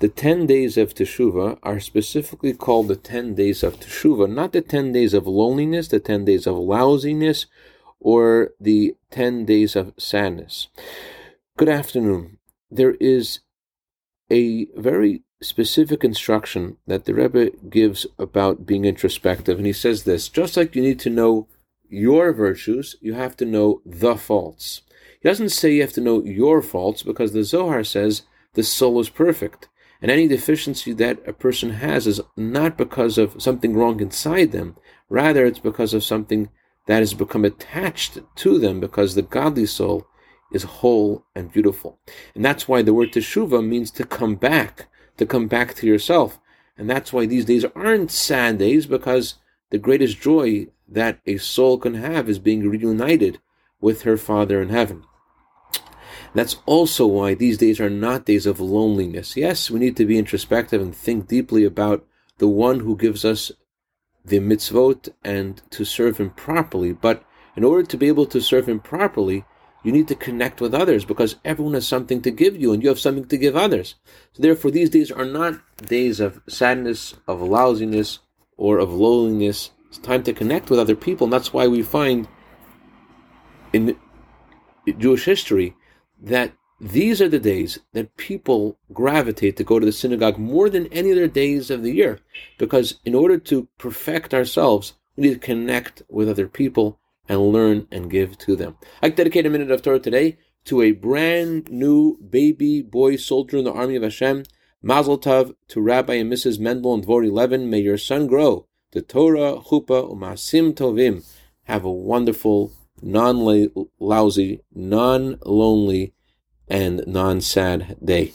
the 10 days of Teshuvah are specifically called the 10 days of Teshuvah, not the 10 days of loneliness, the 10 days of lousiness, or the 10 days of sadness. Good afternoon. There is a very specific instruction that the Rebbe gives about being introspective, and he says this just like you need to know your virtues, you have to know the faults. He doesn't say you have to know your faults because the Zohar says the soul is perfect. And any deficiency that a person has is not because of something wrong inside them. Rather, it's because of something that has become attached to them because the godly soul is whole and beautiful. And that's why the word teshuva means to come back, to come back to yourself. And that's why these days aren't sad days because the greatest joy that a soul can have is being reunited with her Father in heaven. That's also why these days are not days of loneliness. Yes, we need to be introspective and think deeply about the one who gives us the mitzvot and to serve him properly. But in order to be able to serve him properly, you need to connect with others because everyone has something to give you and you have something to give others. So therefore, these days are not days of sadness, of lousiness, or of loneliness. It's time to connect with other people. And that's why we find in Jewish history that these are the days that people gravitate to go to the synagogue more than any other days of the year. Because in order to perfect ourselves, we need to connect with other people and learn and give to them. I dedicate a minute of Torah today to a brand new baby boy soldier in the army of Hashem. Mazel Tov to Rabbi and Mrs. Mendel and Dvor 11. May your son grow The Torah, Chuppah, Umasim Tovim. Have a wonderful non lousy, non lonely, and non sad day.